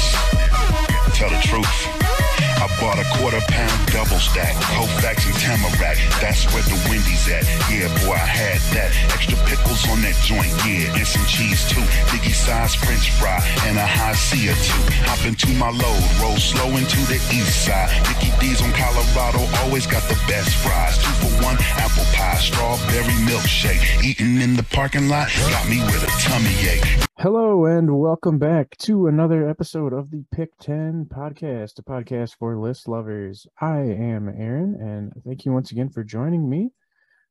this. Tell the truth. I bought a quarter pound double stack, Koufax and Tamarack. That's where the Wendy's at. Yeah, boy, I had that. Extra pickles on that joint, yeah, and some cheese too. Biggie size French fry and a Hi-C or two. Hop into my load, roll slow into the east side. Mickey D's on Colorado always got the best fries. Two for one, apple pie, strawberry milkshake. Eating in the parking lot got me with a tummy ache. Hello and welcome back to another episode of the Pick 10 podcast, a podcast for list lovers. I am Aaron and thank you once again for joining me.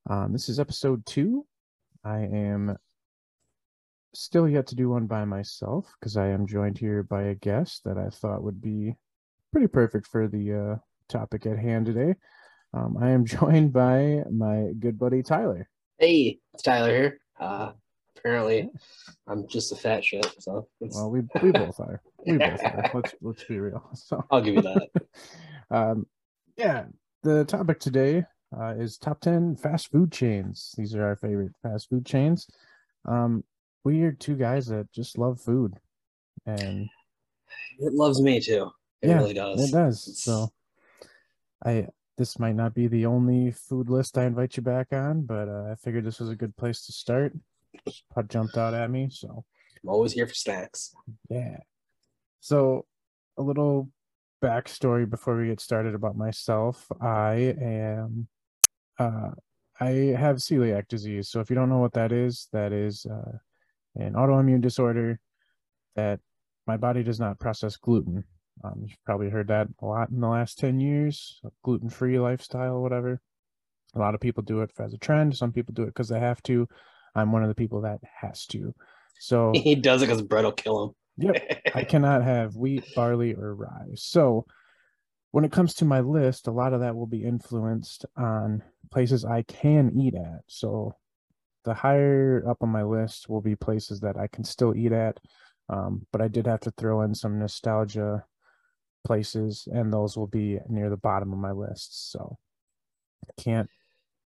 Um, this is episode two. I am still yet to do one by myself because I am joined here by a guest that I thought would be pretty perfect for the uh, topic at hand today. Um, I am joined by my good buddy Tyler. Hey, it's Tyler here. Uh, apparently, I'm just a fat shit. So it's, Well, we we both are. We both are. Let's let's be real. So I'll give you that. um, yeah, the topic today uh, is top 10 fast food chains. These are our favorite fast food chains. Um, we are two guys that just love food. And It loves me too. It yeah, really does. it does. So I this might not be the only food list I invite you back on, but uh, I figured this was a good place to start. What jumped out at me, so I'm always here for snacks. Yeah. So, a little backstory before we get started about myself. I am, uh, I have celiac disease. So, if you don't know what that is, that is uh, an autoimmune disorder that my body does not process gluten. Um, you've probably heard that a lot in the last 10 years gluten free lifestyle, whatever. A lot of people do it as a trend. Some people do it because they have to. I'm one of the people that has to. So, He does it because bread will kill him. Yep. I cannot have wheat, barley, or rye. So when it comes to my list, a lot of that will be influenced on places I can eat at. So the higher up on my list will be places that I can still eat at. Um, but I did have to throw in some nostalgia places, and those will be near the bottom of my list. So I can't.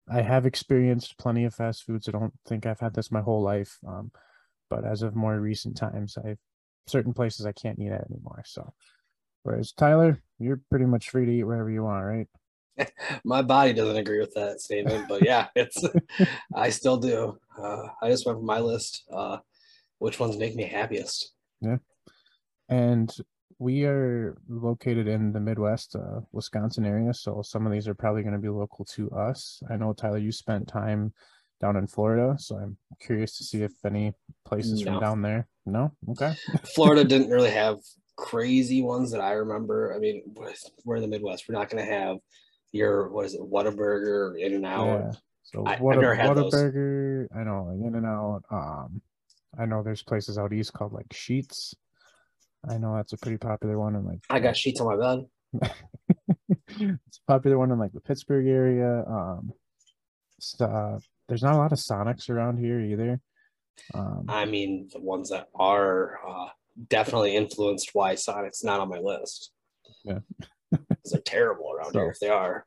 I have experienced plenty of fast foods. I don't think I've had this my whole life. Um, but as of more recent times, I've certain places I can't eat at anymore. So, whereas Tyler, you're pretty much free to eat wherever you want, right? My body doesn't agree with that statement, but yeah, it's I still do. Uh, I just went from my list. Uh, which ones make me happiest? Yeah, and we are located in the Midwest, uh, Wisconsin area. So some of these are probably going to be local to us. I know Tyler, you spent time down in Florida, so I'm curious to see if any places from down there. No, okay, Florida didn't really have crazy ones that I remember. I mean, we're- in the Midwest. We're not going to have your what is it, Whataburger, In-N-Out. yeah. So I- I've what never had those. Whataburger? I know, like In-N-Out. Um, I know there's places out east called like Sheetz. I know that's a pretty popular one in like I got sheets on my bed. it's a popular one in like the Pittsburgh area. Um, uh, there's not a lot of Sonics around here either. Um, I mean, the ones that are uh, definitely influenced why Sonic's not on my list. Yeah. they're terrible around So- here if they are.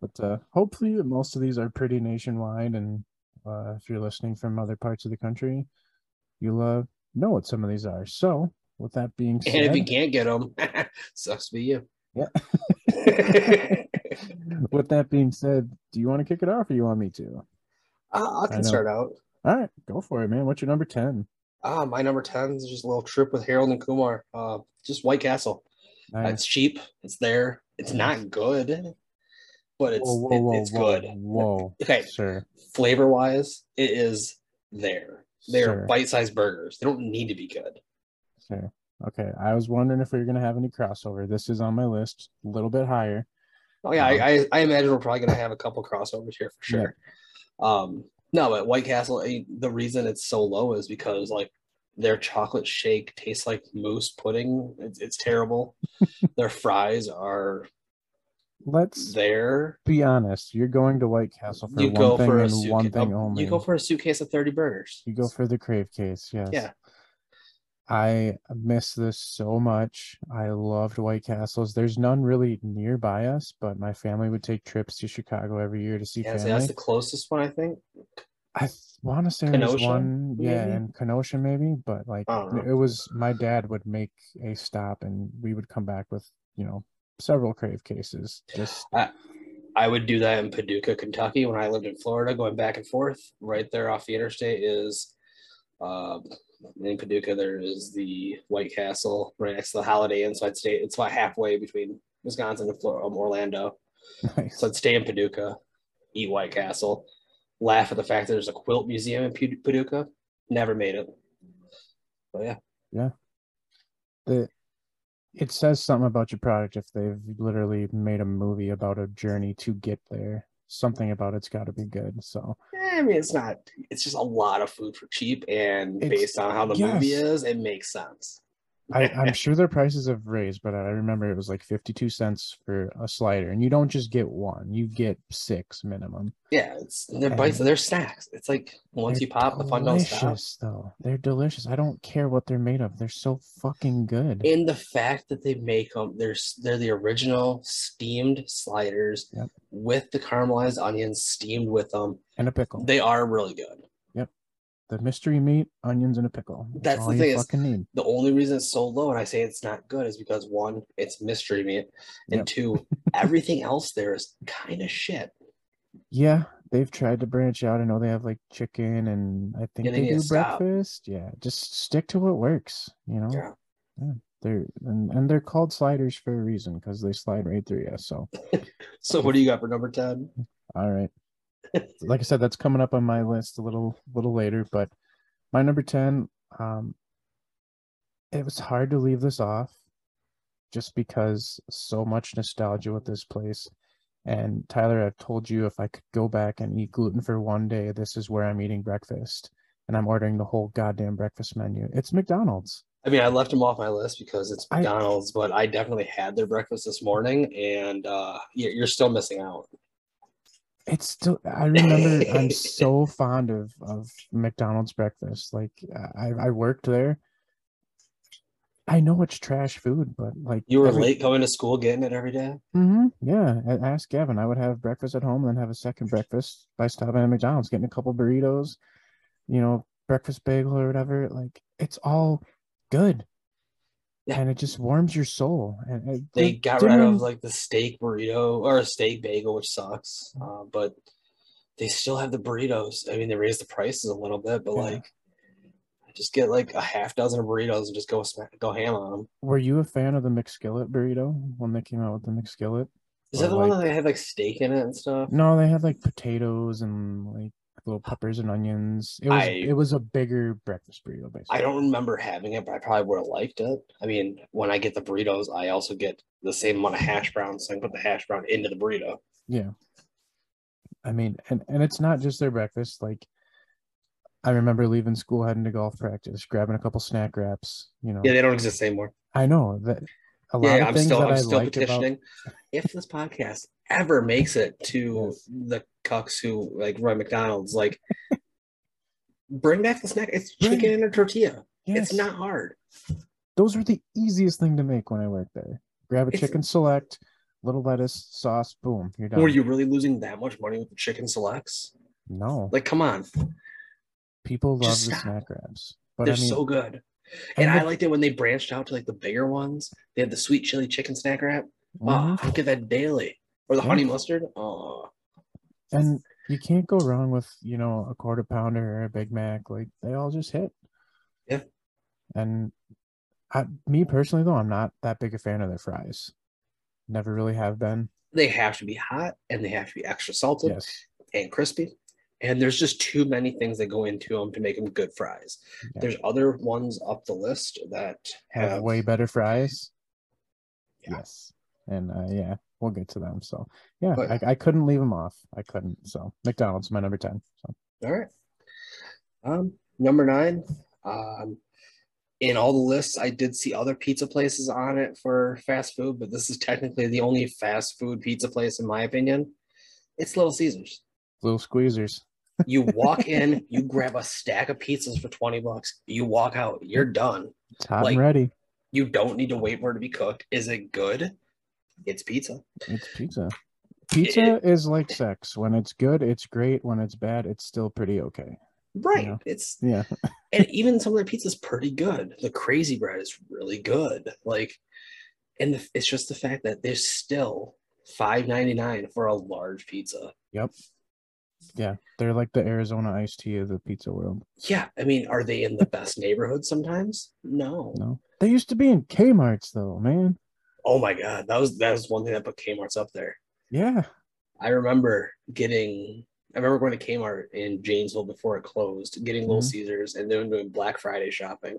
but uh, hopefully, most of these are pretty nationwide. And uh, if you're listening from other parts of the country, you'll uh, know what some of these are. So, with that being said, And if you can't get them, sucks to be you. Yeah. with that being said, do you want to kick it off, or you want me to? Uh, I I can know. start out. All right, go for it, man. What's your number ten? Uh, my number 10 is just a little trip with Harold and Kumar. Uh, just White Castle. Nice. It's cheap. It's there. It's not good, but it's Whoa, whoa, whoa, it's good. Whoa, Okay, sir. flavor wise, it is there. They Sure. are bite sized burgers. They don't need to be good. Okay. I was wondering if we were gonna have any crossover. This is on my list, a little bit higher. Oh yeah, Um, I, I I imagine we're probably gonna have a couple crossovers here for sure. Um, no, but White Castle, the reason it's so low is because like their chocolate shake tastes like moose pudding. It's, it's terrible. their fries are Let's there. be honest. You're going to White Castle for You one thing for a and one thing only. You go for a suitcase of thirty burgers. You go for the crave case, yes. Yeah. I miss this so much. I loved White Castles. There's none really nearby us, but my family would take trips to Chicago every year to see Yeah, so family. that's the closest one I think. I want to say there's Kenosha, one, yeah, in Kenosha maybe, but like I it was my dad would make a stop and we would come back with you know several crave cases. Just I would do that in Paducah, Kentucky, when I lived in Florida, going back and forth. Right there off the interstate is, uh, in Paducah, there is the White Castle right next to the Holiday Inn. So I'd stay. It's about halfway between Wisconsin and Florida, um, Orlando. nice. So I'd stay in Paducah, eat White Castle, laugh at the fact that there's a quilt museum in Paducah. Never made it. But yeah, yeah, the it says something about your product if they've literally made a movie about a journey to get there. Something about it's got to be good. So Eh, I mean, it's not. It's just a lot of food for cheap, and It's- based on how the movie is, it makes sense. I, I'm sure their prices have raised, but I remember it was like 52 cents for a slider, and you don't just get one; you get six minimum. Yeah, it's they're bites. They're snacks. It's like once you pop, the fun don't stop. though. They're delicious. I don't care what they're made of. They're so fucking good. And the fact that they make them, they're they're the original steamed sliders Yep. with the caramelized onions steamed with them. and a pickle. They are really good. The mystery meat, onions, and a pickle. That's all the thing fucking need. The only reason it's so low, and I say it's not good, is because one, it's mystery meat, and Yep. two, everything else there is kind of shit. Yeah, they've tried to branch out. I know they have like chicken, and I think Yeah, they they, do to stop. breakfast. Yeah, just stick to what works. You know. Yeah. They're and, and they're called sliders for a reason because they slide right through you. So So what do you got for number ten? all right. Like I said, that's coming up on my list a little little later. But my number ten, um, it was hard to leave this off, just because so much nostalgia with this place. And Tyler, I've told you if I could go back and eat gluten for one day, this is where I'm eating breakfast, and I'm ordering the whole goddamn breakfast menu. It's McDonald's. I mean, I left them off my list because it's I- McDonald's, but I definitely had their breakfast this morning, and uh, you're still missing out. It's still. I remember. I'm so fond of of McDonald's breakfast. Like I I worked there. I know it's trash food, but like You were every- late going to school, getting it every day. Mhm, Yeah, ask Gavin. I would have breakfast at home and then have a second breakfast by stopping at McDonald's, getting a couple burritos, you know, breakfast bagel or whatever. Like it's all good, Yeah. and it just warms your soul. And it, They the got rid of like the steak burrito or a steak bagel, which sucks. Uh, but they still have the burritos. I mean, they raised the prices a little bit, but Yeah. like, just get like a half dozen of burritos and just go smack, go ham on them. Were you a fan of the McSkillet burrito when they came out with the McSkillet? Is Or that the one that they had like steak in it and stuff? No, they had like potatoes and like little peppers and onions. It was I- it was a bigger breakfast burrito, basically. I don't remember having it, but I probably would have liked it. I mean, when I get the burritos, I also get the same amount of hash browns, so I can put the hash brown into the burrito. Yeah. I mean, and and it's not just their breakfast. Like, I remember leaving school, heading to golf practice, grabbing a couple snack wraps. You know, Yeah, they don't exist anymore. I know that a lot Yeah, of I'm things still that I'm I still like about petitioning. If this podcast ever makes it to the cucks who like run McDonald's, like bring back the snack. It's chicken it. and a tortilla. yes, It's not hard. those were the easiest thing to make when I worked there. Grab a It's- chicken select, little lettuce, sauce, boom, you're done. Were you really losing that much money with the chicken selects? No, Like, come on, people love just the stop. snack wraps, but they're I mean, so good. and And I the- liked it when they branched out to like the bigger ones. They had the sweet chili chicken snack wrap. Oh, Mhm. I get that daily. Or the Yeah. honey mustard. Oh, and you can't go wrong with you know a quarter pounder or a Big Mac. Like they all just hit. Yeah. And I, me personally though, I'm not that big a fan of their fries. Never really have been. they have to be hot and they have to be extra salted Yes. and crispy. And there's just too many things that go into them to make them good fries. Yeah. There's other ones up the list that Have have way better fries. Yeah. Yes. And uh, yeah, we'll get to them. So yeah, I, I couldn't leave them off. I couldn't. So McDonald's my number ten. So All right. Um, number nine. Um, in all the lists, I did see other pizza places on it for fast food, but this is technically the only fast food pizza place, in my opinion. It's Little Caesars. little squeezers. You walk in, you grab a stack of pizzas for 20 bucks, you walk out, you're done. It's hot Like- and ready. You don't need to wait for it to be cooked. Is it good? It's pizza. It's pizza. Pizza is like sex. When it's good, it's great. When it's bad, it's still pretty okay. Right. know? It's Yeah. and even some of their pizza's pretty good. The crazy bread is really good. Like, and the, it's just the fact that there's still five ninety nine for a large pizza. Yep. Yeah. They're like the Arizona iced tea of the pizza world. Yeah, I mean, are they in the best neighborhood sometimes? No. No. They used to be in Kmart's though, man. Oh my god, that was that was one thing that put Kmart's up there. Yeah. I remember getting. I remember going to Kmart in Janesville before it closed, getting Little Mhm. Caesars, and then doing Black Friday shopping.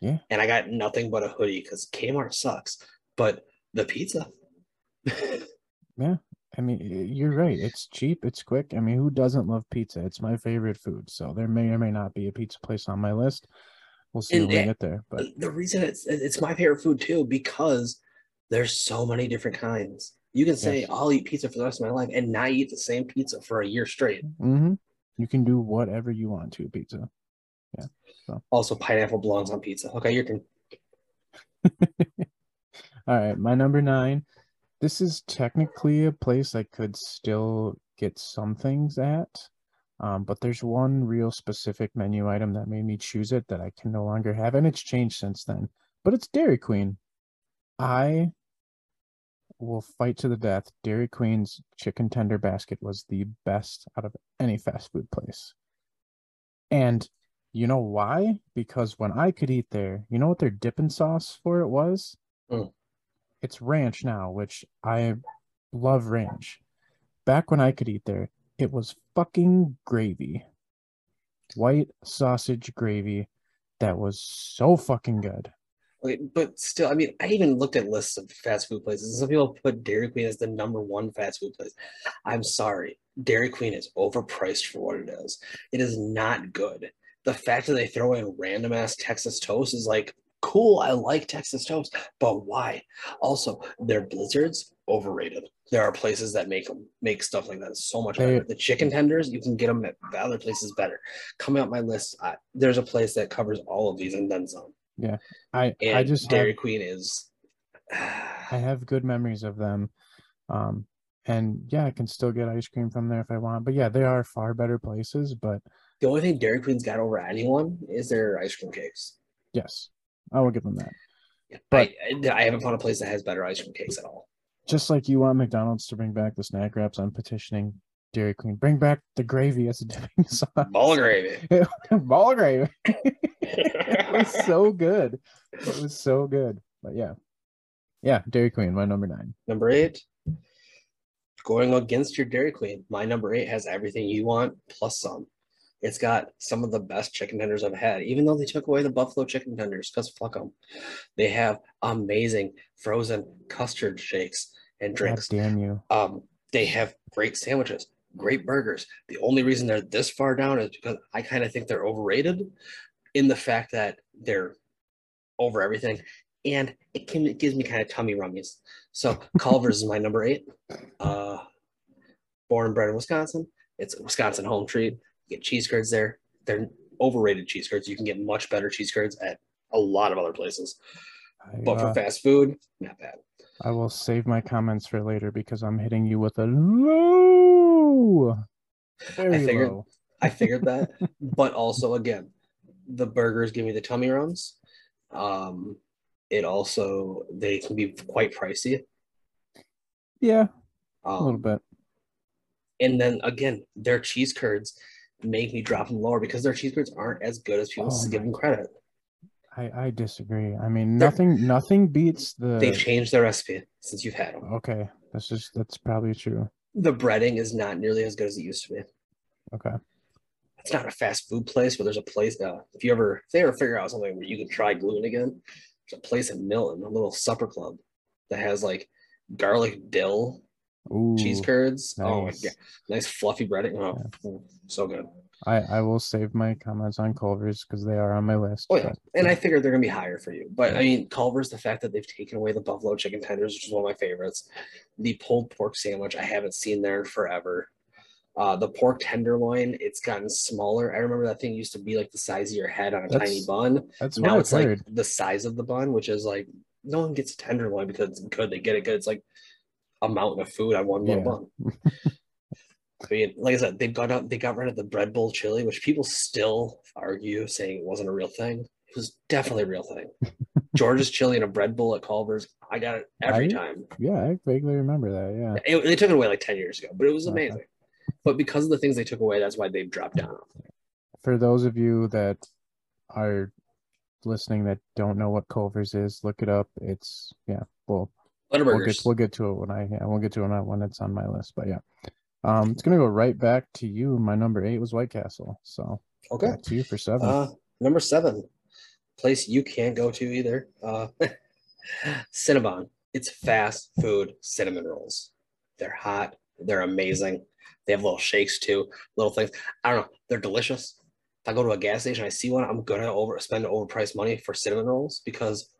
Yeah. And I got nothing but a hoodie because Kmart sucks. But the pizza, yeah. I mean, you're right. It's cheap. It's quick. I mean, who doesn't love pizza? It's my favorite food. So there may or may not be a pizza place on my list. We'll see And when we get there. But the reason it's it's my favorite food too because there's so many different kinds. You can say Yes. I'll eat pizza for the rest of my life and not eat the same pizza for a year straight. hmm you can do whatever you want to pizza. Yeah. Also, pineapple belongs on pizza. Okay, your turn. All right, my number nine. This is technically a place I could still get some things at, um, but there's one real specific menu item that made me choose it that I can no longer have, and it's changed since then. But it's Dairy Queen. I will fight to the death. Dairy Queen's chicken tender basket was the best out of any fast food place. And you know why? Because when I could eat there, you know what their dipping sauce for it was? Mm. It's ranch now, which I love ranch. Back when I could eat there, it was fucking gravy. White sausage gravy that was so fucking good. But still, I mean, I even looked at lists of fast food places. and Some people put Dairy Queen as the number one fast food place. I'm sorry, Dairy Queen is overpriced for what it is. It is not good. The fact that they throw in random ass Texas toast is like cool. I like Texas toast, but why? Also, their blizzards overrated. There are places that make them make stuff like that so much better. The chicken tenders, you can get them at other places better. Coming up my list, I, there's a place that covers all of these and then some. I And I just have, Dairy Queen is. I have good memories of them. Um and yeah, I can still get ice cream from there if I want. But yeah, they are far better places, but the only thing Dairy Queen's got over anyone is their ice cream cakes. yes. I will give them that. Yeah, But- I, I haven't found a place that has better ice cream cakes at all. Just like you want McDonald's to bring back the snack wraps, I'm petitioning Dairy Queen. Bring back the gravy as a dipping sauce. Ball of gravy. Ball of gravy. it was so good. It was so good. But yeah. Yeah, Dairy Queen, my number nine. number eight, going against your Dairy Queen. My number eight has everything you want plus some. It's got some of the best chicken tenders I've had, even though they took away the buffalo chicken tenders because fuck them. They have amazing frozen custard shakes and God drinks. damn you. Um, they have great sandwiches, great burgers. The only reason they're this far down is because I kind of think they're overrated in the fact that they're over everything. And it can it gives me kind of tummy rummies. So Culver's is my number eight. Uh, born and bred in Wisconsin. It's a Wisconsin home treat. You get cheese curds there. They're overrated cheese curds. You can get much better cheese curds at a lot of other places. I, But for uh, fast food, not bad. I will save my comments for later because I'm hitting you with a low. Very figured- low. I figured that, but also again, the burgers give me the tummy runs. Um, it also they can be quite pricey. Yeah, a little Um, bit. and then again, their cheese curds make me drop them lower because their cheese curds aren't as good as people Oh give them credit. I, I disagree. I mean, They're- nothing nothing beats the. They've changed their recipe since you've had them. Okay, that's just that's probably true. The breading is not nearly as good as it used to be. Okay. It's not a fast food place, but there's a place. Uh, if you ever, if they ever figure out something where you can try gluten again, there's a place in Milton, a little supper club that has like garlic dill Ooh, cheese curds. Oh my god, nice fluffy breading. Oh, so good. I I will save my comments on Culver's because they are on my list. Oh yeah, but- and I figured they're gonna be higher for you. But I mean, Culver's the fact that they've taken away the buffalo chicken tenders, which is one of my favorites. The pulled pork sandwich I haven't seen there in forever. Uh, the pork tenderloin, it's gotten smaller. I remember that thing used to be like the size of your head on a tiny bun. that's now I've it's heard. like the size of the bun, which is like no one gets a tenderloin because it's good. They get it good. It's like a mountain of food on one Yeah. bun. I mean, like I said, they've got up, they got rid of the bread bowl chili, which people still argue saying it wasn't a real thing. It was definitely a real thing. George's chili and a bread bowl at Culver's, I got it every Right? time. Yeah, I vaguely remember that. Yeah. It- they took it away like 10 years ago, but it was Okay. amazing. But because of the things they took away, that's why they've dropped down. For those of you that are listening that don't know what Culver's is, look it up. It's yeah. Well, we'll get we'll get to it when I yeah, we'll get to it when I- when it's on my list. But yeah, um, it's gonna go right back to you. My number eight was White Castle. So okay. back to you for seven. Uh, number seven, place you can't go to either. Uh, Cinnabon. It's fast food cinnamon rolls. They're hot. They're amazing. They have little shakes too, little things. I don't know. They're delicious. If I go to a gas station, I see one, I'm gonna over spend overpriced money for cinnamon rolls because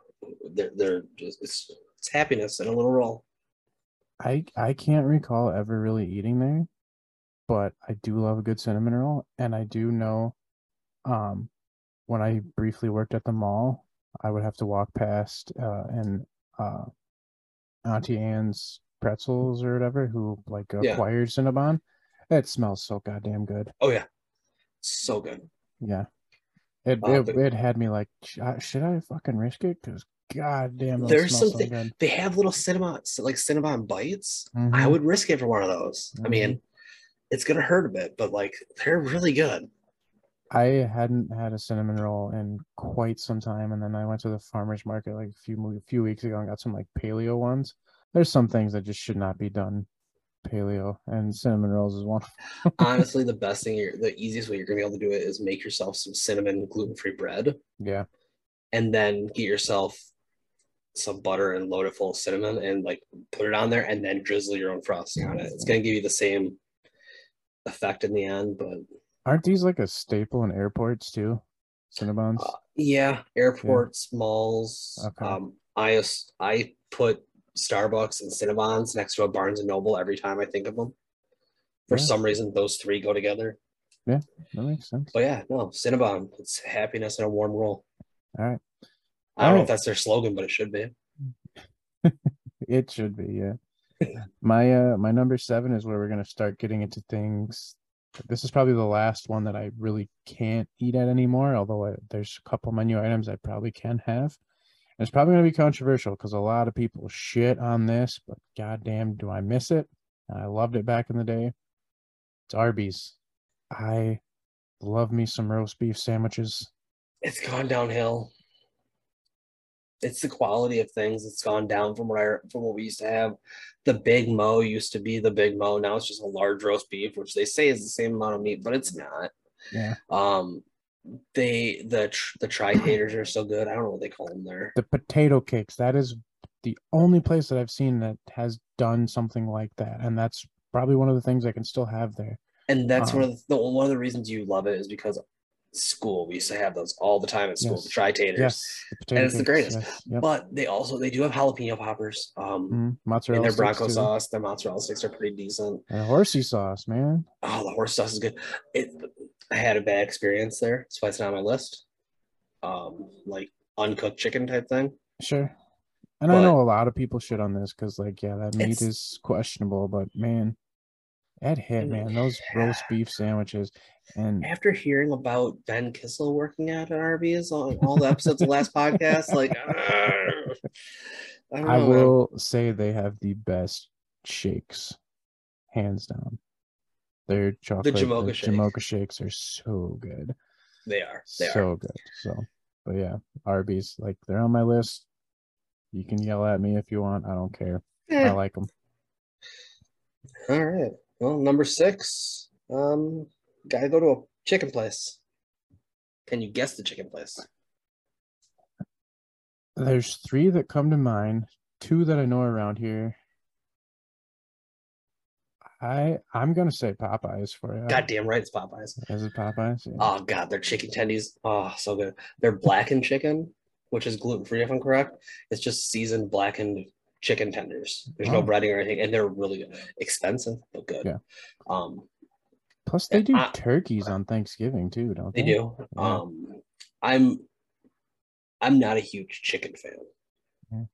they're they're just it's it's happiness in a little roll. I I can't recall ever really eating there, but I do love a good cinnamon roll, and I do know, um, when I briefly worked at the mall, I would have to walk past uh and uh Auntie Anne's pretzels or whatever, who like Yeah. acquired Cinnabon. It smells so goddamn good. Oh yeah, so good. Yeah, it Uh, it, but- it had me like, sh- I- should I fucking risk it? Because goddamn, those There's so something- good. They have little cinnamon like cinnamon bites. I Mhm. would risk it for one of those. I mean, it's gonna hurt a bit, but like they're really good. I hadn't had a cinnamon roll in quite some time, and then I went to the farmers market like a few a few weeks ago and got some like paleo ones. There's some things that just should not be done paleo, and cinnamon rolls is one. Honestly, the best thing, you're, the easiest way you're gonna be able to do it is make yourself some cinnamon gluten-free bread, Yeah, and then get yourself some butter and load it full of cinnamon, and like put it on there, and then drizzle your own frosting on it. It's gonna give you the same effect in the end, but aren't these like a staple in airports too? Cinnabons. Uh, yeah, airports, malls. Okay. Um, I I put Starbucks and Cinnabons next to a Barnes and Noble every time I think of them. For Yeah. some reason, those three go together. Yeah, that makes sense. But yeah, no, Cinnabon. It's happiness in a warm roll. All right, I don't know if that's their slogan, but it should be. it should be. Yeah, my uh my number seven is where we're gonna start getting into things. This is probably the last one that I really can't eat at anymore. Although I, there's a couple menu items I probably can have. And it's probably going to be controversial because a lot of people shit on this, but goddamn, do I miss it? I loved it back in the day. It's Arby's. I love me some roast beef sandwiches. It's gone downhill. It's the quality of things. that's gone down from what I from what we used to have. The Big Mo used to be the Big Mo. Now it's just a large roast beef, which they say is the same amount of meat, but it's not. Yeah. Um, they the tr- the tri taters are so good. I don't know what they call them there. The potato cakes. That is the only place that I've seen that has done something like that. And that's probably one of the things I can still have there. And that's Um, one of the one of the reasons you love it is because school we used to have those all the time at school. Yes. The tri taters. Yes. The And it's the greatest. yes, Yep. But they also they do have jalapeno poppers. Um, Mhm. Mozzarella their Bronco sauce, their mozzarella sticks are pretty decent. And horsey sauce, man. Oh, the horse sauce is good. It, I had a bad experience there. That's why it's not on my list. Um, like uncooked chicken type thing. Sure. And I know a lot of people shit on this because, like, yeah, that meat is questionable, but man, that hit, man. Those roast beef sandwiches, and After hearing about Ben Kissel working out at Arby's on all the episodes of the last podcast, like I. I man. will say they have the best shakes, hands down. Their chocolate, the Jamocha shake. Jamocha shakes are so good, They are. They are. so good. So, but yeah, Arby's, like, they're on my list. You can yell at me if you want. I don't care. Eh, I like them. all right. Well, number six. Um, gotta go to a chicken place. Can you guess the chicken place? There's three that come to mind, two that I know around here. I I'm gonna say Popeyes for you. Goddamn right, it's Popeyes. Is it Popeyes? Yeah. Oh god, their chicken tendies. Oh, so good. They're blackened chicken, which is gluten free if I'm correct. It's just seasoned blackened chicken tenders. There's no Oh. breading or anything, and they're really good. Expensive, but good. Yeah. Um, Plus they do I- turkeys on Thanksgiving too, don't they? they do. Yeah. Um, I'm I'm not a huge chicken fan. Yeah.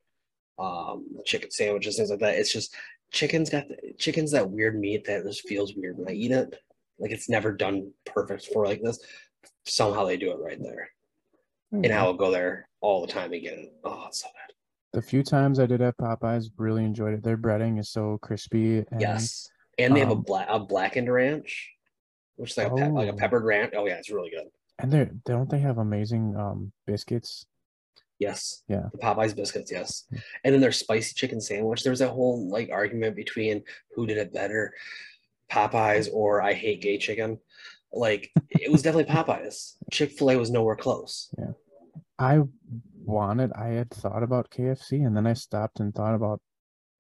Um, chicken sandwiches, things like that. It's just chicken's got the, chicken's that weird meat that just feels weird when I eat it. Like it's never done perfect for like this. Somehow they do it right there, and I will go there all the time again. Oh, it's so good. The few times I did at Popeyes, really enjoyed it. Their breading is so crispy. And, Yes, and they have a um, black a blackened ranch, which is like a pep, like a Oh. peppered ranch. Oh yeah, it's really good. And they don't they have amazing um biscuits? Yes. Yeah. The Popeyes biscuits, yes. Mm. And then their spicy chicken sandwich. There was that whole like argument between who did it better, Popeyes or I hate gay chicken. Like it was definitely Popeyes. Chick-fil-A was nowhere close. Yeah. I wanted I had thought about KFC and then I stopped and thought about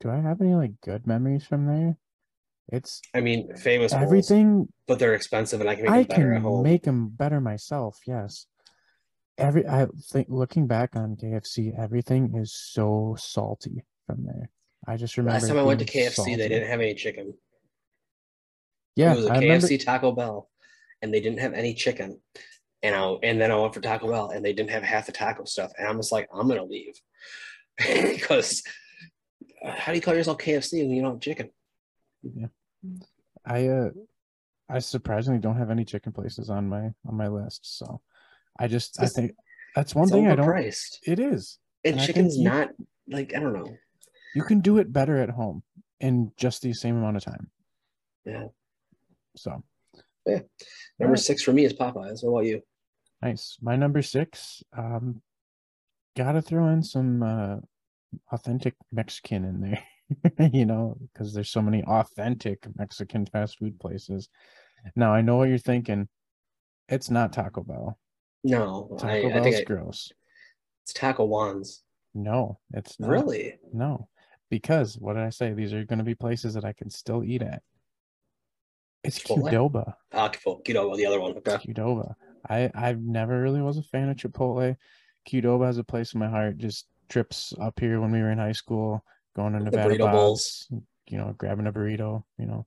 do I have any like good memories from there? It's I mean, famous bowls, everything but they're expensive and I can make I them better at can home. make them better myself. Yes. Every I think looking back on KFC, everything is so salty from there. I just remember. Last time I went to KFC, salty. they didn't have any chicken. Yeah, it was a I KFC remember. Taco Bell, and they didn't have any chicken. And I and then I went for Taco Bell, and they didn't have half the taco stuff. And I'm just like, I'm gonna leave because uh, how do you call yourself KFC when you don't have chicken? I uh, I surprisingly don't have any chicken places on my on my list. So, I just I think that's one thing I don't. It is. and and chicken's not like I don't know. You can do it better at home in just the same amount of time. Yeah. So Yeah. Number Alright. six for me is Popeyes. What about you? nice. My number six. Um, gotta throw in some uh authentic Mexican in there. you know, because there's so many authentic Mexican fast food places. Now I know what you're thinking. It's not Taco Bell. No, Taco I Bell's think I, gross. it's Taco John's. No, it's not. Really? No, because what did I say? These are going to be places that I can still eat at. It's Chipotle? Qdoba. Ah, Qdoba, the other one. Okay. Qdoba. I I never really was a fan of Chipotle. Qdoba has a place in my heart. Just trips up here when we were in high school, going to The Nevada burrito bowls. You know, grabbing a burrito. You know,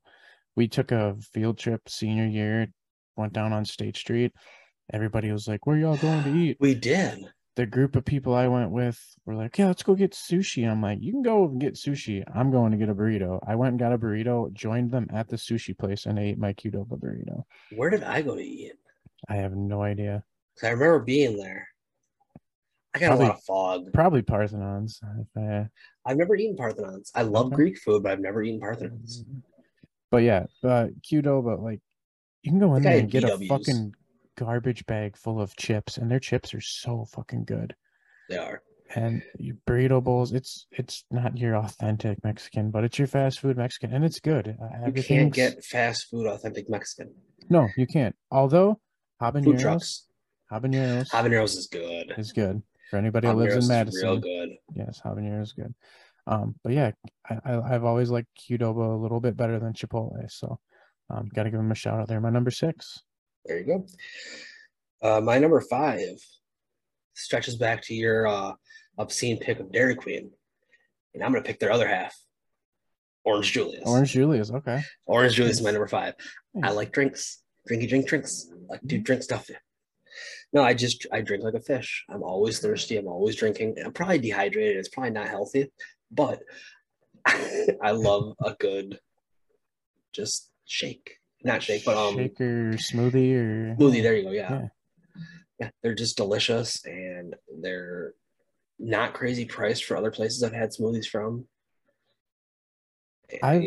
we took a field trip senior year, went down on State Street. Everybody was like, "Where y'all going to eat?" We did. the group of people I went with were like, "Yeah, let's go get sushi." I'm like, "You can go and get sushi. I'm going to get a burrito." I went and got a burrito, joined them at the sushi place, and ate my Qdoba burrito. Where did I go to eat? I have no idea. I remember being there. I got Probably- a lot of fog. Probably Parthenons. I- I've never eaten Parthenons. I love Okay. Greek food, but I've never eaten Parthenons. But yeah, but Qdoba, like, you can go in there and get a fucking garbage bag full of chips, and their chips are so fucking good. They are. And your burrito bowls, it's it's not your authentic Mexican, but it's your fast food Mexican, and it's good. Uh, You can't get fast food authentic Mexican. No, you can't. Although habaneros, habaneros Habaneros is good. is good for anybody who lives in Madison. real good. Yes, habanero is good. Um, but yeah, I, I I've always liked Qdoba a little bit better than Chipotle, so um, got to give them a shout out there. My number six. There you go. Uh, my number five stretches back to your uh, obscene pick of Dairy Queen, and I'm gonna pick their other half, Orange Julius. Orange Julius. Okay. Orange Julius is my number five. I like drinks, drinky drink drinks. I like do drink stuff. No, I just I drink like a fish. I'm always thirsty. I'm always drinking. I'm probably dehydrated. It's probably not healthy, but I love a good just shake. Not shake, but um shaker smoothie or smoothie. There you go. Yeah. Yeah. yeah. they're just delicious and they're not crazy priced for other places I've had smoothies from. And,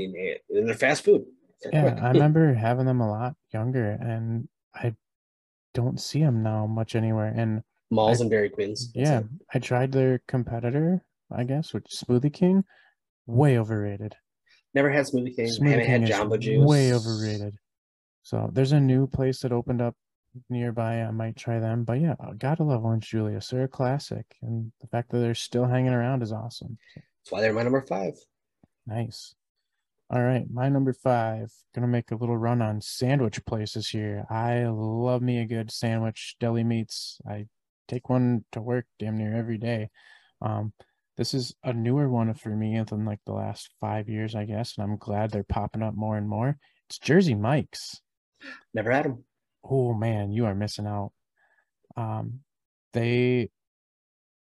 and they're fast food. They're Yeah, quick. I remember having them a lot younger, and I don't see them now much anywhere. And Malls I- and Dairy Queens. Yeah, it. I tried their competitor, I guess, which is Smoothie King. Way overrated. Never had Smoothie King. Smoothie haven't had King is Jamba Juice. way overrated. So there's a new place that opened up nearby. I might try them. But yeah, I gotta love Orange Julius. They're a classic, and the fact that they're still hanging around is awesome. That's why they're my number five. Nice. All right, my number five. Gonna make a little run on sandwich places here. I love me a good sandwich, deli meats. I take one to work damn near every day. Um, this is a newer one for me than like the last five years, I guess, and I'm glad they're popping up more and more. It's Jersey Mike's. Never had them. Oh man, you are missing out. Um, they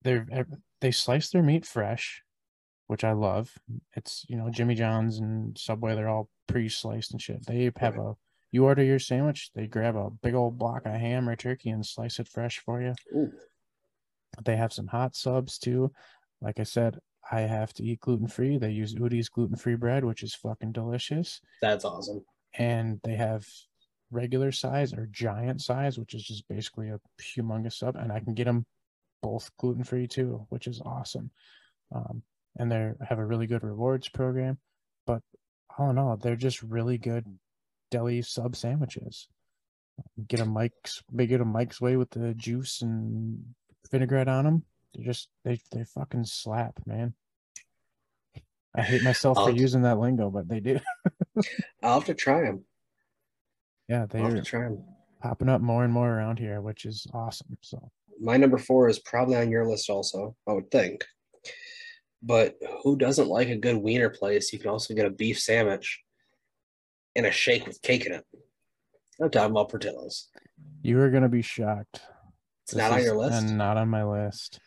they're they slice their meat fresh. Which I love. It's you know Jimmy John's and Subway. They're all pre-sliced and shit. They have a you order your sandwich, they grab a big old block of ham or turkey and slice it fresh for you. Ooh. They have some hot subs too. Like I said, I have to eat gluten free. They use Udi's gluten free bread, which is fucking delicious. That's awesome. And they have regular size or giant size, which is just basically a humongous sub. And I can get them both gluten free too, which is awesome. Um, and they have a really good rewards program. But all in all, they're just really good deli sub sandwiches. Get a Mike's, they get a Mike's way with the juice and vinaigrette on them. They just they they fucking slap, man. I hate myself for I'll- using that lingo, but they do. I'll have to try them. yeah, I'll to try them. popping up more and more around here, which is awesome. So My number four is probably on your list also, I would think. But who doesn't like a good wiener place? You can also get a beef sandwich and a shake with cake in it. I'm talking about Portillo's. you are gonna be shocked. It's This not on your list. And not on my list.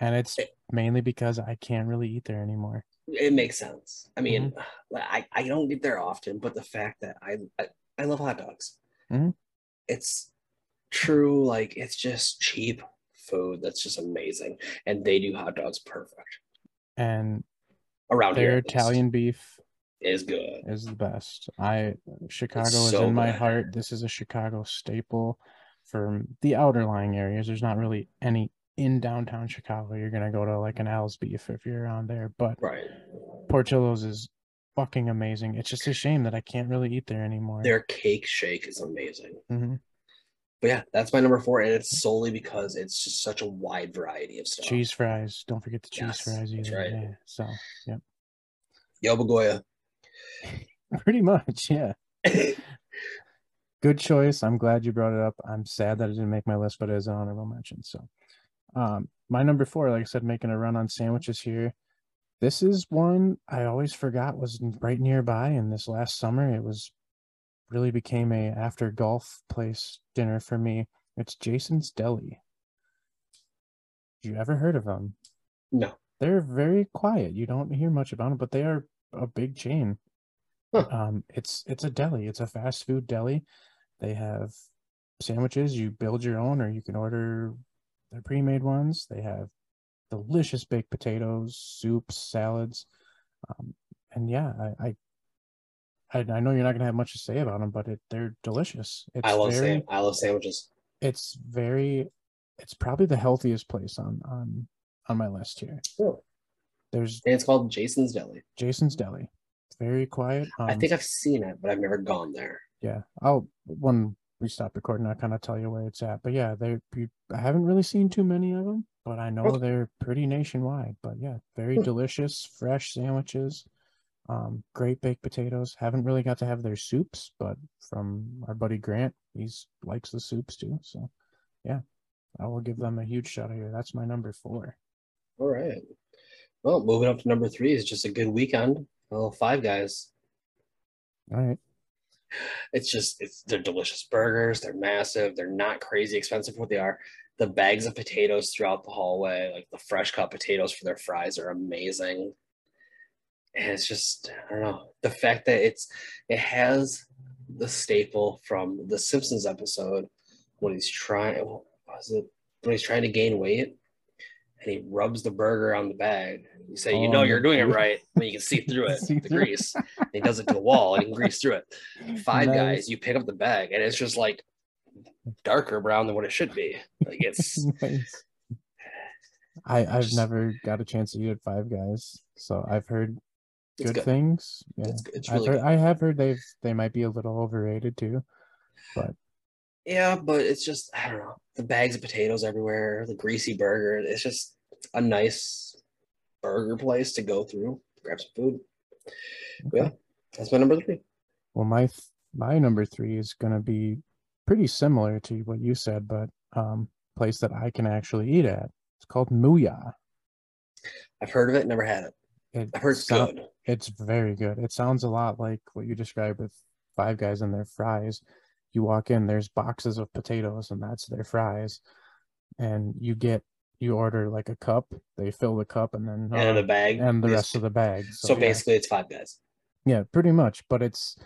And it's It- mainly because I can't really eat there anymore. it makes sense. I mean, Mm-hmm. I, I don't get there often, but the fact that I I, I love hot dogs. Mhm. It's true, like it's just cheap food that's just amazing. And they do hot dogs perfect. And Around here. their least, Italian beef is good. is the best. I Chicago is in my heart. This is a Chicago staple for the outer lying areas. There's not really any in downtown Chicago. You're gonna go to like an Al's Beef if you're around there, but Right. Portillo's is fucking amazing. It's just a shame that I can't really eat there anymore. Their cake shake is amazing. hmm But yeah, that's my number four, and it's solely because it's just such a wide variety of stuff. Cheese fries. Don't forget the cheese Yes, fries that's either. right. Yeah. So yeah, Yobagoya. pretty much. Yeah. Good choice. I'm glad you brought it up. I'm sad that it didn't make my list, but it is an honorable mention. So, um, my number four, like I said, making a run on sandwiches here. This is one I always forgot was right nearby, and this last summer it was really became a after golf place dinner for me. It's Jason's Deli. You ever heard of them? No. They're very quiet. You don't hear much about them, but they are a big chain. Huh. Um, it's it's a deli. It's a fast food deli. They have sandwiches. You build your own, or you can order their pre-made ones. They have delicious baked potatoes, soups, salads, um, and yeah, I, I I I know you're not gonna have much to say about them, but it they're delicious. It's I love very I love sandwiches. it's very it's probably the healthiest place on on on my list here. Oh. There's And it's called Jason's Deli. Jason's Deli. Very quiet. Um, I think I've seen it, but I've never gone there. yeah. I'll when we stop recording, I'll kind of tell you where it's at. But yeah, they I haven't really seen too many of them, but I know Okay. they're pretty nationwide. But yeah, very Hmm. delicious, fresh sandwiches. Um, great baked potatoes. Haven't really got to have their soups, but from our buddy Grant, he's likes the soups too. So yeah, I will give them a huge shout out here. That's my number four. All right. Well, moving up to number three is just a good weekend. Well, five guys. All right. It's just it's they're delicious burgers. They're massive. They're not crazy expensive for what they are. The bags of potatoes throughout the hallway, like the fresh cut potatoes for their fries, are amazing. And it's just I don't know the fact that it's it has the staple from the Simpsons episode when he's trying what was it when he's trying to gain weight and he rubs the burger on the bag. You say, you Oh, know, you're doing it right when you can see through it, See the through grease. And he does it to a wall and he can grease through it. Five Nice. guys, you pick up the bag and it's just like darker brown than what it should be. Like it's nice. I I've Just- never got a chance to eat at Five Guys, so I've heard good, good. things. Yeah, It's, it's really heard, good. I have heard they've they might be a little overrated too. But yeah, but it's just I don't know. The bags of potatoes everywhere, the greasy burger. It's just a nice burger place to go through, grab some food. Okay. Yeah, that's my number three. Well, my th- my number three is gonna be pretty similar to what you said, but um, place that I can actually eat at. It's called Mooyah. I've heard of it, never had it. It heard it's good. It's very good. It sounds a lot like what you described with Five Guys and their fries. You walk in, there's boxes of potatoes, and that's their fries. And you get you order like a cup, they fill the cup and then and uh, the bag and the rest of the bag. So, yeah. basically, it's five guys. Yeah, pretty much. But it's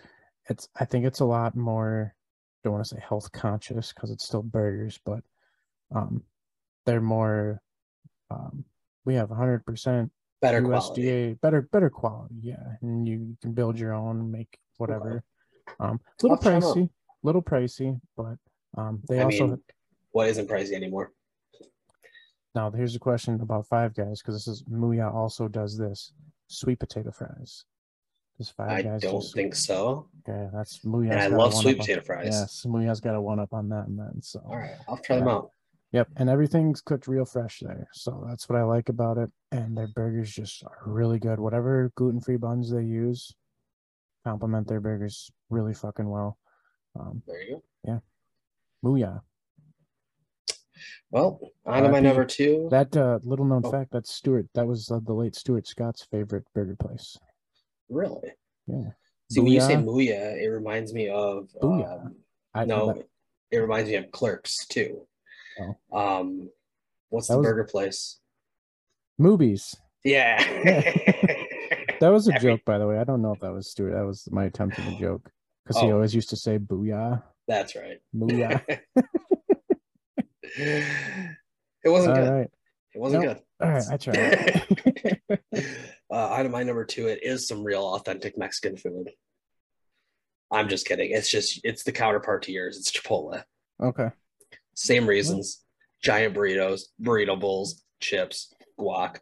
it's I think it's a lot more don't want to say health conscious because it's still burgers, but um they're more um we have hundred percent Better USDA quality. better better quality, yeah. And you can build your own, make whatever. Um a little I'll try 'em out. pricey, little pricey, but um they I also mean, what isn't pricey anymore? now here's a question about five guys because this is Mooyah also does this sweet potato fries. Does five I guys do don't sweet- think so. Okay, that's Mooyah's And I love sweet up potato fries. Yes, Mooyah's got a one up on that and then so All right, I'll try them out. Yep, and everything's cooked real fresh there. So that's what I like about it. And their burgers just are really good. Whatever gluten free buns they use, complement their burgers really fucking well. Um, There you go. Yeah. Mooyah. Well, on to my number two. That uh, little known Oh. fact that Stuart that was uh, the late Stuart Scott's favorite burger place. really? Yeah. See, when you say Booyah. It reminds me of Booyah. um, I, no, that- it reminds me of Clerks too. Oh. Um, what's That the was- burger place? movies. Yeah. That was a Every- joke, by the way. I don't know if that was Stuart. That was my attempt at a joke because he Oh. always used to say "booyah, That's right. booyah." it wasn't All good. right, It wasn't Nope. all right. I tried. good. uh, item my number two, it is some real authentic Mexican food. I'm just kidding. It's just it's the counterpart to yours. It's Chipotle. okay. Same reasons. Giant burritos, burrito bowls, chips, guac,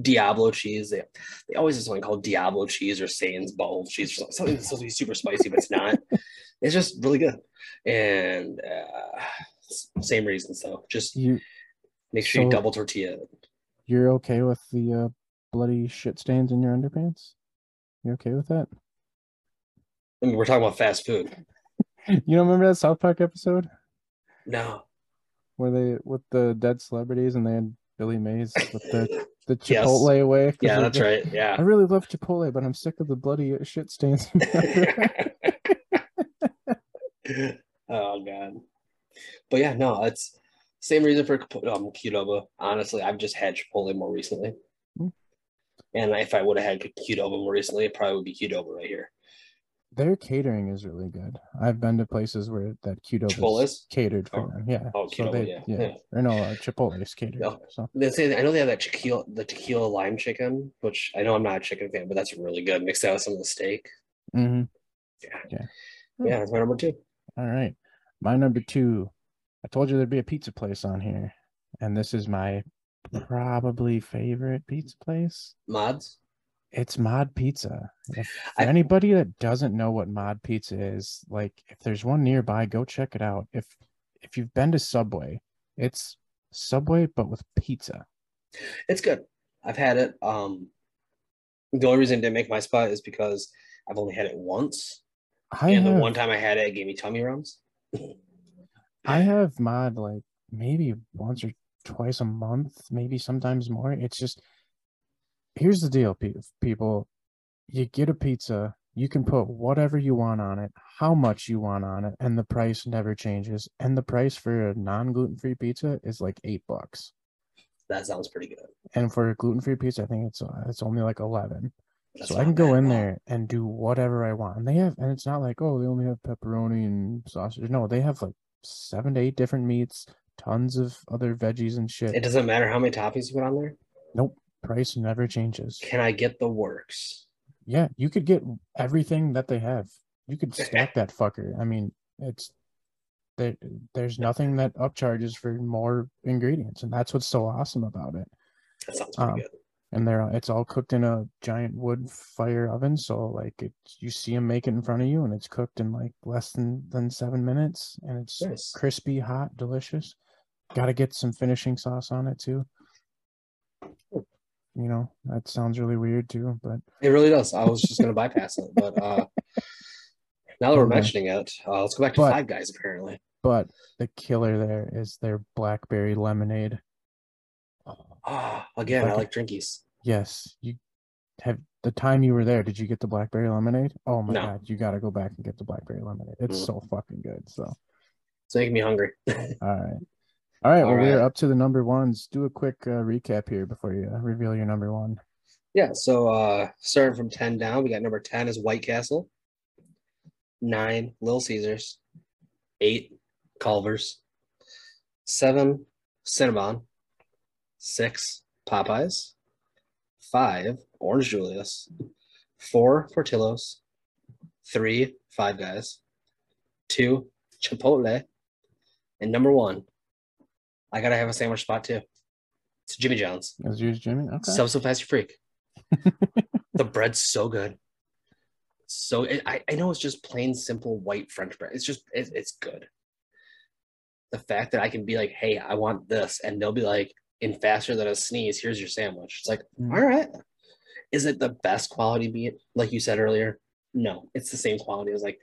Diablo cheese. They, they always have something called Diablo cheese or Satan's bowl cheese, or something that's supposed to be super spicy, but it's not. It's just really good. And uh, same reasons though. Just You make sure you double tortilla. you're you're okay with the uh, bloody shit stains in your underpants? You okay with that? I mean, we're talking about fast food. You don't remember that South Park episode No. Were they with the dead celebrities and they had Billy Mays with the the Yes. Chipotle away? 'cause Yeah, that's right. Yeah. I really love Chipotle, but I'm sick of the bloody shit stains. in my underpants." oh god. But yeah, no, it's same reason for um, Qdoba. Honestly, I've just had Chipotle more recently. Hmm. And if I would have had Qdoba more recently, it probably would be Qdoba right here. Their catering is really good. I've been to places where that Qdoba Chipotle's? is catered for Oh. them. Yeah. Oh, So Qdoba, they- yeah, yeah. Or no, uh, Chipotle is catered. Yeah. So They say I know they have that tequila, the tequila lime chicken, which I know I'm not a chicken fan, but that's really good. Mixed out with some of the steak. mhm. Yeah. Yeah, that's my number two. All right. My number two. I told you there'd be a pizza place on here. And this is my probably favorite pizza place. Mods. It's Mod Pizza. If I- anybody that doesn't know what Mod Pizza is, like if there's one nearby, go check it out. If if you've been to Subway, it's Subway but with pizza. It's good. I've had it. Um, the only reason it didn't make my spot is because I've only had it once, I and have, the one time I had it, it gave me tummy rums. I have Mod like maybe once or twice a month, maybe sometimes more. It's just here's the deal, people. You get a pizza, you can put whatever you want on it, how much you want on it, and the price never changes. And the price for a non-gluten free pizza is like eight bucks. That sounds pretty good. And for a gluten-free pizza, I think it's uh, it's only like eleven. That's so I can go in all. there and do whatever I want. And they have, and it's not like oh they only have pepperoni and sausage. No, they have like seven to eight different meats, tons of other veggies and shit. It doesn't matter how many toppings you put on there. nope, price never changes. Can I get the works? Yeah, you could get everything that they have. You could stack that fucker. I mean, it's there. There's nothing that upcharges for more ingredients, and that's what's so awesome about it. That sounds Um, good. and they're it's all cooked in a giant wood fire oven so like it you see them make it in front of you and it's cooked in like less than than seven minutes and it's Nice. crispy hot delicious got to get some finishing sauce on it too you know that sounds really weird too but It really does. I was just gonna bypass it, but uh, now that we're Okay. mentioning it, uh, let's go back to But- Five Guys. Apparently, but the killer there is their blackberry lemonade ah, again, I like drinkies. yes you have the time you were there did you get the blackberry lemonade oh my No. god you got to go back and get the blackberry lemonade it's Mm. so fucking good so It's making me hungry. All right. All right, All well, we're up to the number ones. Do a quick uh, recap here before you uh, reveal your number one. Yeah, so uh starting from 10 down, we got number 10 is White Castle, nine, Little Caesars, eight, Culver's, seven, Cinnabon, six, Popeyes, five, Orange Julius, four, Portillo's, three, Five Guys, two, Chipotle, and number one, I gotta have a sandwich spot too. It's Jimmy John's. Is yours Jimmy? Okay. So so fast you freak. the bread's so good. So it, I I know it's just plain simple white French bread. It's just it, it's good. The fact that I can be like, hey, I want this, and they'll be like, in faster than a sneeze, here's your sandwich. It's like, Mm. all right. Is it the best quality meat, like you said earlier? No, it's the same quality as like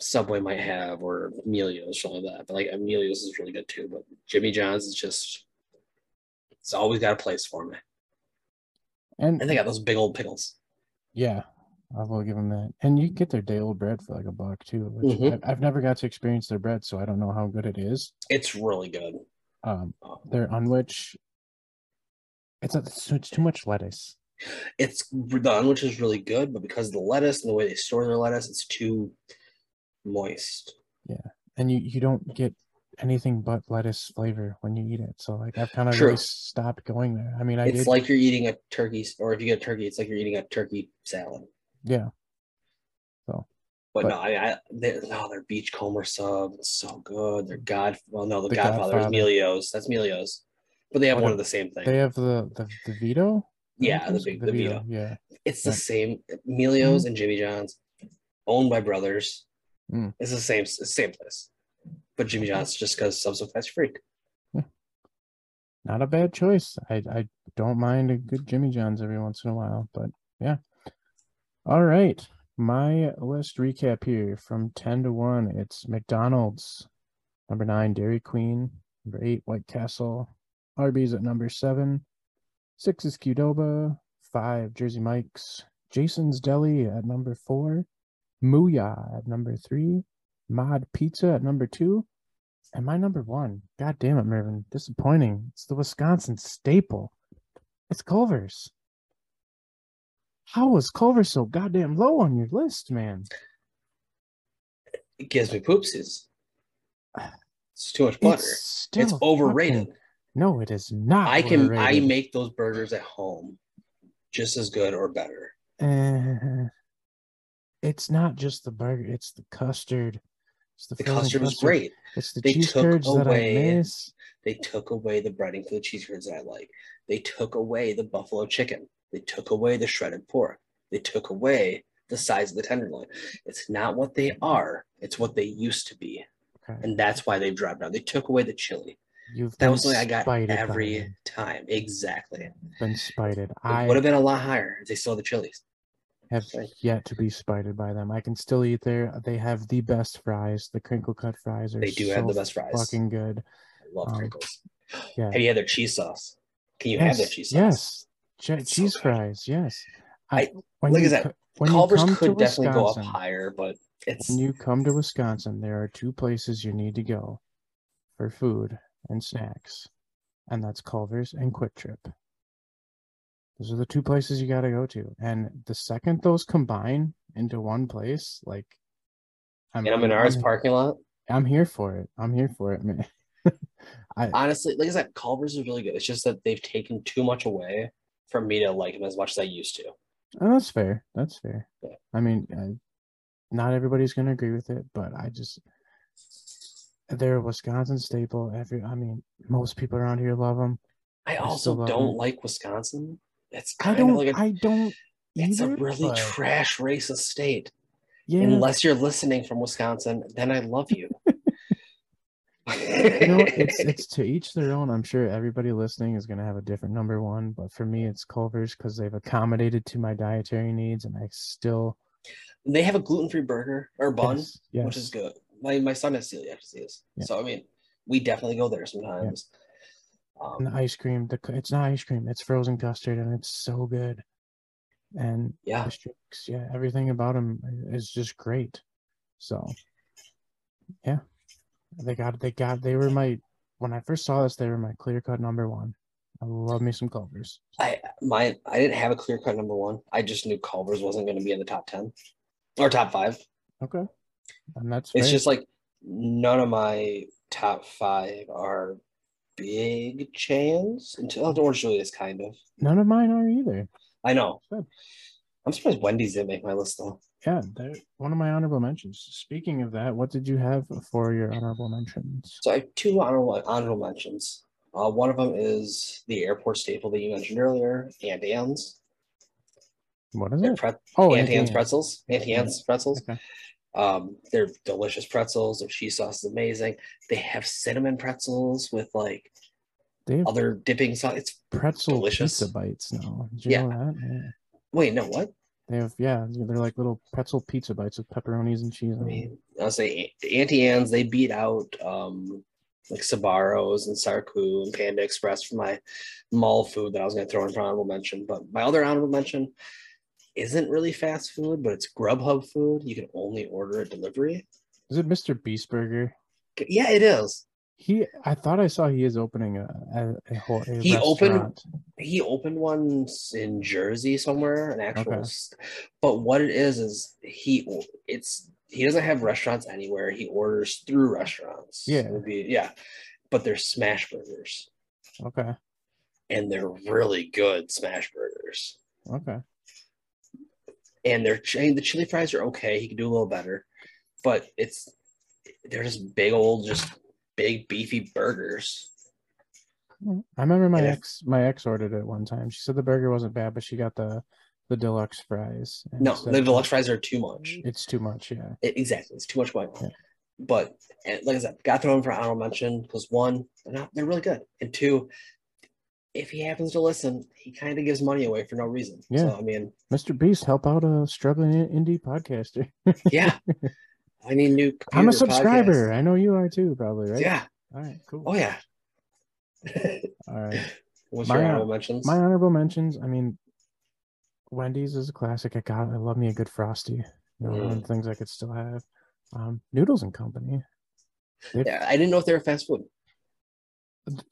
Subway might have or Emilio's, something like that. But like Emilio's is really good too. But Jimmy John's is just it's always got a place for me. and And they got those big old pickles. yeah, I will give them that. And you get their day old bread for like a buck too. Which Mhm. I, I've never got to experience their bread, so I don't know how good it is. It's really good. Um, Um, their unwich, it's, a, it's it's too much lettuce. It's the unwich is really good, but because of the lettuce and the way they store their lettuce, it's too moist. Yeah, and you you don't get anything but lettuce flavor when you eat it. So like I've kind of True. really stopped going there. I mean, I it's did, like you're eating a turkey, or if you get a turkey, it's like you're eating a turkey salad. yeah, But, But- no, I, I they, no, their beachcomber sub, it's so good. Their God, well, no, the, The Godfather is Milio's. That's Milio's, but they have What one of the same thing. they have the the, the Vito. yeah, the big, the Vito. Yeah, It's the same. Milio's mm-hmm. and Jimmy John's, owned by brothers. Mm. It's the same, same place. But Jimmy John's just because Subs so fast freak. not a bad choice. I I don't mind a good Jimmy John's every once in a while, but yeah. All right, my list recap here from ten to one. It's McDonald's, number nine Dairy Queen, number eight White Castle, Arby's at number seven, six is Qdoba, five Jersey Mike's, Jason's Deli at number four, Mooyah at number three, Mod Pizza at number two, and my number one, god damn it, Mervin, disappointing. It's the Wisconsin staple. It's Culver's. How was Culver so goddamn low on your list, man? It gives me poopsies. It's too much butter. It's It's, overrated. fucking- No, it is not. I can I make those burgers at home just as good or better. Uh, it's not just the burger; it's the custard. It's the, The frozen custard was great. It's the They cheese took curds that I away- miss. They took away the breading for the cheese curds that I like. They took away the buffalo chicken. They took away the shredded pork. They took away the size of the tenderloin. It's not what they are. It's what they used to be, Okay. and that's why they've dropped out. They took away the chili. You've That was something I got every time. Exactly. Been spited. It I would have been a lot higher if they had the chilies. Have yet to be spited by them. I can still eat there. They have the best fries. The crinkle cut fries are They do have so the best fries. fucking good. I love Um, crinkles. yeah. Have you had their cheese sauce? Can you have their cheese sauce? yes. Che- It's so cheese fries, yes. I- when I you co- when Culver's could definitely go up higher, but it's When you come to Wisconsin, there are two places you need to go for food and snacks, and that's Culver's and Kwik Trip. Those are the two places you got to go to. And the second those combine into one place, like I'm, and I'm in ours I'm, parking lot. I'm here for it. I'm here for it, man. I Honestly, like I said, Culver's is really good. It's just that they've taken too much away for me to like them as much as I used to. oh, that's fair. That's fair. Yeah. I mean, uh, not everybody's gonna agree with it, but I just they're a Wisconsin staple. Every, I mean, most people around here love them. I I also don't them. like Wisconsin. It's I kind don't. of like a, I don't. it's a really but trash racist state. Yeah. Unless you're listening from Wisconsin, then I love you. you know, it's it's to each their own. I'm sure everybody listening is gonna have a different number one, but for me, it's Culver's because they've accommodated to my dietary needs, and I still they have a gluten-free burger or bun, yes, yes. which is good. My my son has celiac disease, Yeah. so I mean, we definitely go there sometimes. And Um, the ice cream, the it's not ice cream, it's frozen custard, and it's so good. And yeah, yeah, everything about them is just great. So, yeah, they got they got they were my when I first saw this, they were my clear cut number one. I love me some Culver's. I my I didn't have a clear cut number one. I just knew Culver's wasn't going to be in the top ten or top five. Okay, and that's It's fair. just like none of my top five are big chains until Orange Julius kind of. none of mine are either. I know. Good. I'm surprised Wendy's didn't make my list though. Yeah, they're one of my honorable mentions. Speaking of that, what did you have for your honorable mentions? So I have two honorable honorable mentions. Uh, one of them is the airport staple that you mentioned earlier, Auntie Anne's. What is They're it? pre- Oh, Auntie Auntie Anne's pretzels. Auntie Anne's pretzels. Okay. Um, they're delicious pretzels. Their cheese sauce is amazing. They have cinnamon pretzels with like They have other dipping sauce. It's pretzel delicious. pizza bites now. Did you Yeah. know that? Yeah. wait, no, what? They have yeah, they're like little pretzel pizza bites with pepperonis and cheese. I mean, I'll say Auntie Anne's. They beat out um like Sbarros and Sarku and Panda Express for my mall food that I was going to throw in for honorable mention. But my other honorable mention isn't really fast food, but it's Grubhub food. You can only order a delivery. Is it Mr. Beast Burger? Yeah, it is. He, I thought I saw he is opening a a, a whole. A He opened- He opened one in Jersey somewhere, an actual. Okay. But what it is is he it's he doesn't have restaurants anywhere. He orders through restaurants. Yeah. It would be yeah, but they're smash burgers. Okay, and they're really good smash burgers. okay. And their ch- the chili fries are okay. He can do a little better, but it's they're just big old, just big beefy burgers. I remember my And ex, my ex ordered it one time. She said the burger wasn't bad, but she got the the deluxe fries. No, said the deluxe fries are too much. It's too much. Yeah. It- exactly, it's too much on. Yeah. But like I said, got thrown for honorable mention because one, they're not they're really good, and two, if he happens to listen, he kind of gives money away for no reason. Yeah. So I mean, Mr. Beast, help out a struggling indie podcaster. yeah, I need new. I'm a subscriber. podcasts. I know you are too, probably, right? Yeah. All right. Cool. Oh yeah. All right. What's My, your honorable mentions? My honorable mentions. I mean, Wendy's is a classic. I got. I love me a good frosty. You know, one of Mm. the things I could still have. Um, Noodles and Company. They've- Yeah, I didn't know if they were fast food.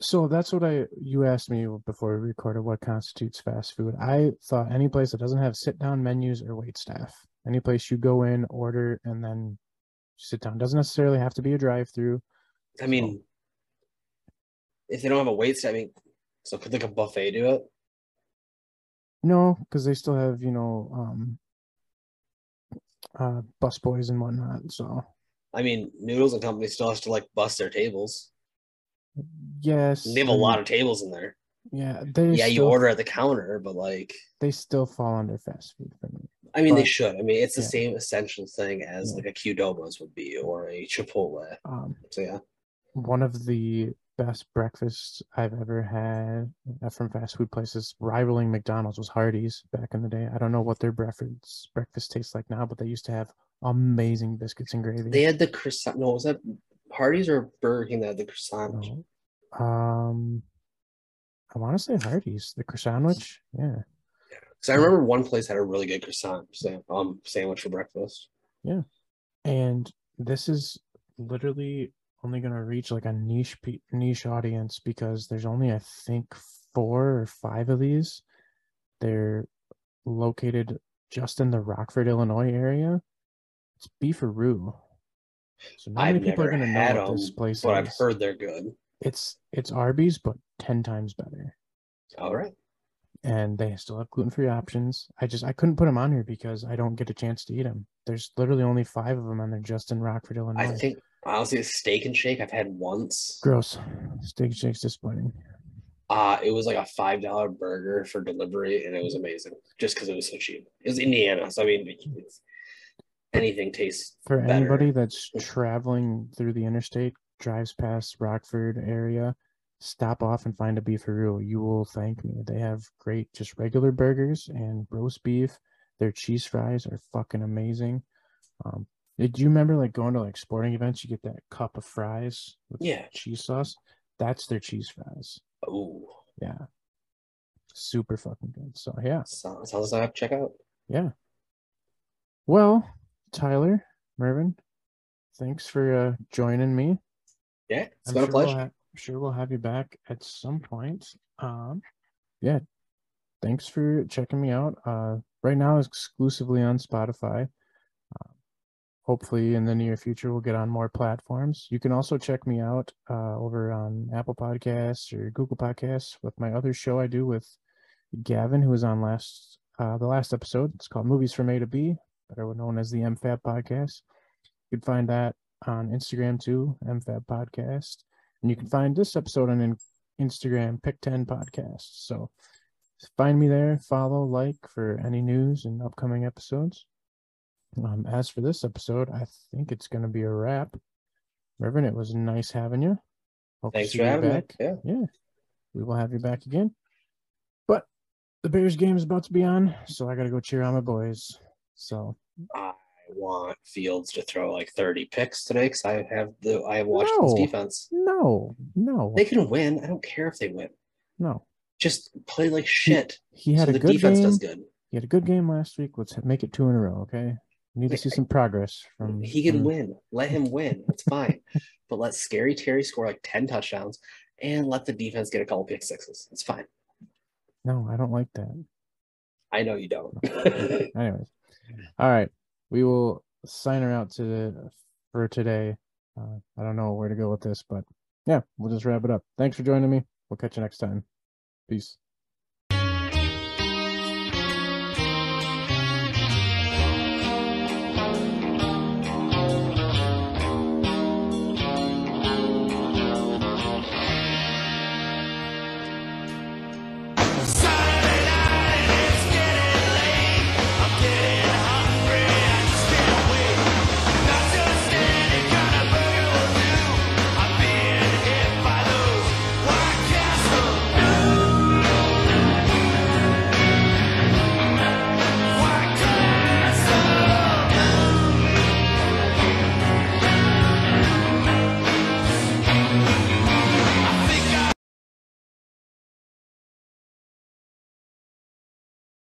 So that's what I you asked me before we recorded what constitutes fast food. I thought any place that doesn't have sit down menus or wait staff. Any place you go in, order, and then sit down. Doesn't necessarily have to be a drive through. I mean, if they don't have a wait staff, I mean, so could like a buffet do it? No, because they still have, you know, um uh bus boys and whatnot. So I mean, Noodles and Company still has to like bust their tables. Yes. They have a lot of tables in there. yeah, yeah, you still, order at the counter, but like, they still fall under fast food for me. I mean, they should. I mean, it's the yeah. same essential thing as Yeah. like a Qdoba's would be or a Chipotle. Um So yeah, one of the best breakfasts I've ever had uh, from fast food places, rivaling McDonald's, was Hardee's back in the day. I don't know what their breakfast breakfast tastes like now, but they used to have amazing biscuits and gravy. they had the croissant. No, was that Hardee's or Burger King that had the croissant? No. Um, I want to say Hardee's, the croissant. Yeah, So I remember one place had a really good croissant sa- um sandwich for breakfast. Yeah. And this is literally only going to reach like a niche niche audience because there's only I think four or five of these. They're located just in the Rockford, Illinois area. It's Beef-A-Roo. So not many people are going to know what them, this place but I've heard they're good. it's it's Arby's, but ten times better. All right. and they still have gluten-free options. I just I couldn't put them on here because I don't get a chance to eat them. There's literally only five of them, and they're just in Rockford, Illinois. I think honestly, a steak and shake I've had once. gross. Steak and shake's disappointing. Uh, it was like a five dollar burger for delivery, and it was amazing just because it was so cheap. It was Indiana, so I mean, it's, anything tastes For better. anybody that's traveling through the interstate, drives past Rockford area, stop off and find a Beef-A-Roo. You will thank me. They have great, just regular burgers and roast beef. Their cheese fries are fucking amazing. Um, did you remember like going to like sporting events? You get that cup of fries with Yeah. cheese sauce. That's their cheese fries. Oh, Yeah, super fucking good. So yeah, sounds sounds like I have check out. yeah. Well, Tyler, Mervin, thanks for uh, joining me. Yeah, it's I'm been a pleasure. we'll ha- sure we'll have you back at some point. Um, yeah, thanks for checking me out. Uh, right now, exclusively on Spotify. Uh, hopefully, in the near future, we'll get on more platforms. You can also check me out uh, over on Apple Podcasts or Google Podcasts with my other show I do with Gavin, who was on last uh, the last episode. It's called Movies from A to B, better known as the MFAB Podcast. You can find that on Instagram too, MFAB Podcast, and you can find this episode on Instagram, Pick Ten Podcast. So find me there, follow, like for any news and upcoming episodes. Um, as for this episode, I think it's going to be a wrap. Reverend, it was nice having you. Hope Thanks for having back. me. Yeah. Yeah. We will have you back again. But the Bears game is about to be on, so I got to go cheer on my boys. So I want Fields to throw like 30 picks today because I have the I have Washington's no, defense. No, no. They can win. I don't care if they win. No. Just play like shit. He, he had so a the good defense game. does good. He had a good game last week. Let's make it two in a row, okay? We need to see some progress from he can from... win. Let him win. It's fine. but let scary Terry score like 10 touchdowns and let the defense get a couple pick sixes. It's fine. No, I don't like that. I know you don't. Anyways. All right. We will sign her out to for today. Uh, I don't know where to go with this, but yeah, we'll just wrap it up. Thanks for joining me. We'll catch you next time. Peace.